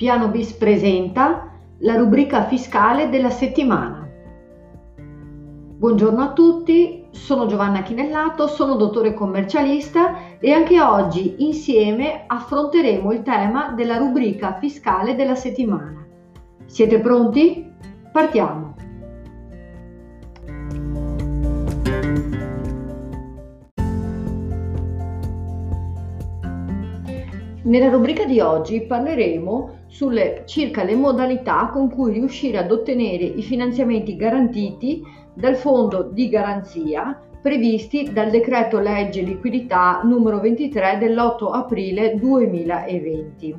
Piano Bis presenta la rubrica fiscale della settimana. Buongiorno a tutti, sono Giovanna Chinellato, sono dottore commercialista e anche oggi insieme affronteremo il tema della rubrica fiscale della settimana. Siete pronti? Partiamo! Nella rubrica di oggi parleremo sulle, circa le modalità con cui riuscire ad ottenere i finanziamenti garantiti dal fondo di garanzia previsti dal decreto legge liquidità numero 23 dell'8 aprile 2020.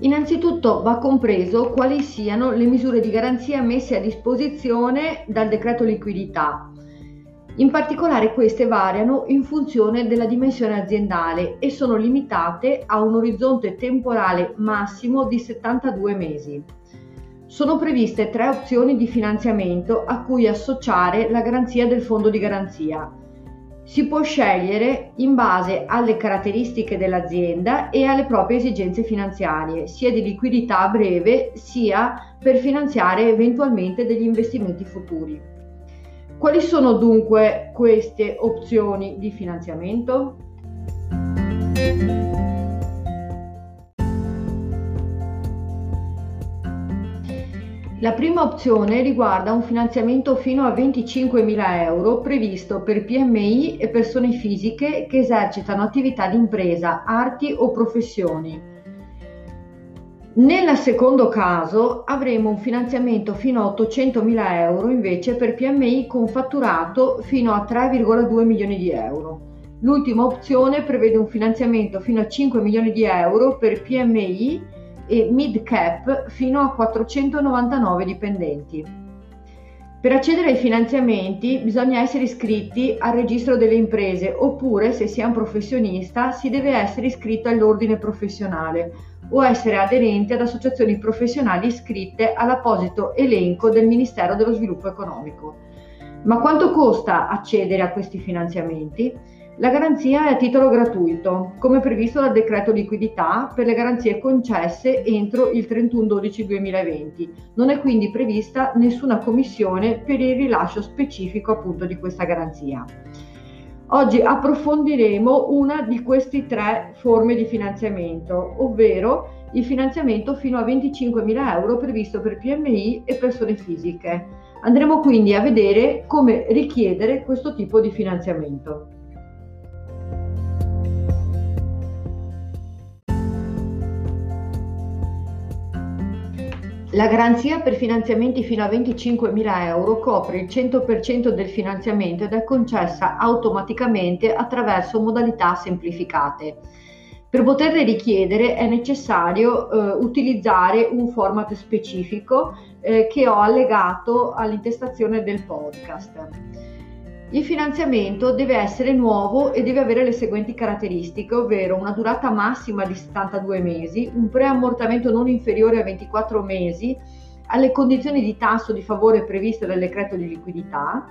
Innanzitutto va compreso quali siano le misure di garanzia messe a disposizione dal decreto liquidità. In particolare queste variano in funzione della dimensione aziendale e sono limitate a un orizzonte temporale massimo di 72 mesi. Sono previste tre opzioni di finanziamento a cui associare la garanzia del fondo di garanzia si può scegliere in base alle caratteristiche dell'azienda e alle proprie esigenze finanziarie, sia di liquidità breve sia per finanziare eventualmente degli investimenti futuri. Quali sono dunque queste opzioni di finanziamento? La prima opzione riguarda un finanziamento fino a 25.000 euro previsto per PMI e persone fisiche che esercitano attività di impresa, arti o professioni. Nel secondo caso avremo un finanziamento fino a 800.000 euro invece per PMI con fatturato fino a 3,2 milioni di euro. L'ultima opzione prevede un finanziamento fino a 5 milioni di euro per PMI e mid cap fino a 499 dipendenti. Per accedere ai finanziamenti bisogna essere iscritti al registro delle imprese oppure se si è un professionista si deve essere iscritto all'ordine professionale o essere aderenti ad associazioni professionali iscritte all'apposito elenco del Ministero dello Sviluppo Economico. Ma quanto costa accedere a questi finanziamenti? La garanzia è a titolo gratuito, come previsto dal decreto liquidità per le garanzie concesse entro il 31-12-2020. Non è quindi prevista nessuna commissione per il rilascio specifico appunto di questa garanzia. Oggi approfondiremo una di queste tre forme di finanziamento, ovvero il finanziamento fino a 25.000 euro previsto per PMI e persone fisiche. Andremo quindi a vedere come richiedere questo tipo di finanziamento. La garanzia per finanziamenti fino a 25.000 euro copre il 100% del finanziamento ed è concessa automaticamente attraverso modalità semplificate. Per poterle richiedere è necessario eh, utilizzare un format specifico eh, che ho allegato all'intestazione del podcast. Il finanziamento deve essere nuovo e deve avere le seguenti caratteristiche, ovvero una durata massima di 72 mesi, un preammortamento non inferiore a 24 mesi, alle condizioni di tasso di favore previste dal decreto di liquidità,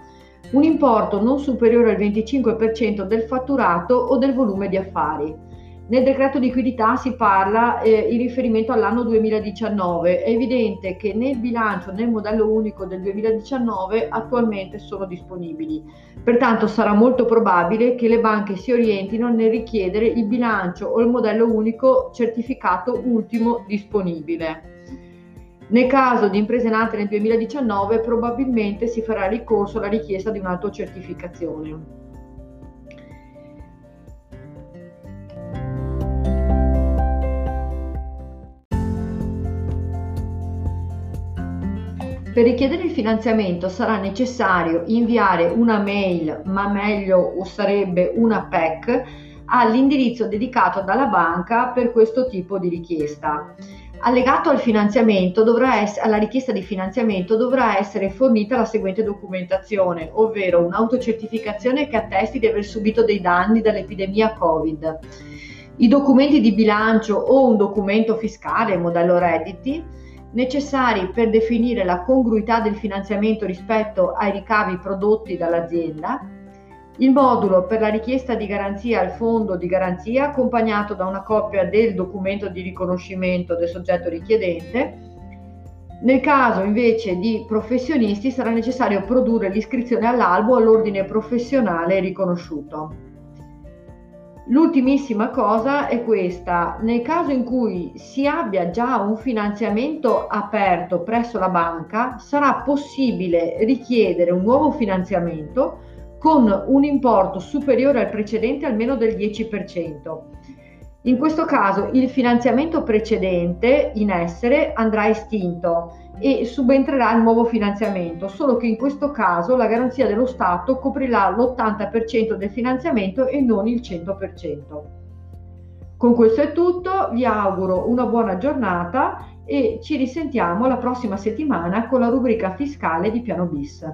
un importo non superiore al 25% del fatturato o del volume di affari. Nel decreto liquidità si parla eh, in riferimento all'anno 2019. È evidente che nel bilancio, nel modello unico del 2019 attualmente sono disponibili. Pertanto sarà molto probabile che le banche si orientino nel richiedere il bilancio o il modello unico certificato ultimo disponibile. Nel caso di imprese nate nel 2019 probabilmente si farà ricorso alla richiesta di un'autocertificazione. Per richiedere il finanziamento sarà necessario inviare una mail, ma meglio sarebbe una PEC, all'indirizzo dedicato dalla banca per questo tipo di richiesta. Allegato al essere, alla richiesta di finanziamento dovrà essere fornita la seguente documentazione, ovvero un'autocertificazione che attesti di aver subito dei danni dall'epidemia Covid, i documenti di bilancio o un documento fiscale, modello redditi, necessari per definire la congruità del finanziamento rispetto ai ricavi prodotti dall'azienda, Il modulo per la richiesta di garanzia al fondo di garanzia accompagnato da una copia del documento di riconoscimento del soggetto richiedente. Nel caso invece di professionisti sarà necessario produrre l'iscrizione all'albo all'ordine professionale riconosciuto. L'ultimissima cosa è questa, nel caso in cui si abbia già un finanziamento aperto presso la banca, sarà possibile richiedere un nuovo finanziamento con un importo superiore al precedente almeno del 10%. In questo caso il finanziamento precedente in essere andrà estinto e subentrerà il nuovo finanziamento, solo che in questo caso la garanzia dello Stato coprirà l'80% del finanziamento e non il 100%. Con questo è tutto, vi auguro una buona giornata e ci risentiamo la prossima settimana con la rubrica fiscale di Piano Bis.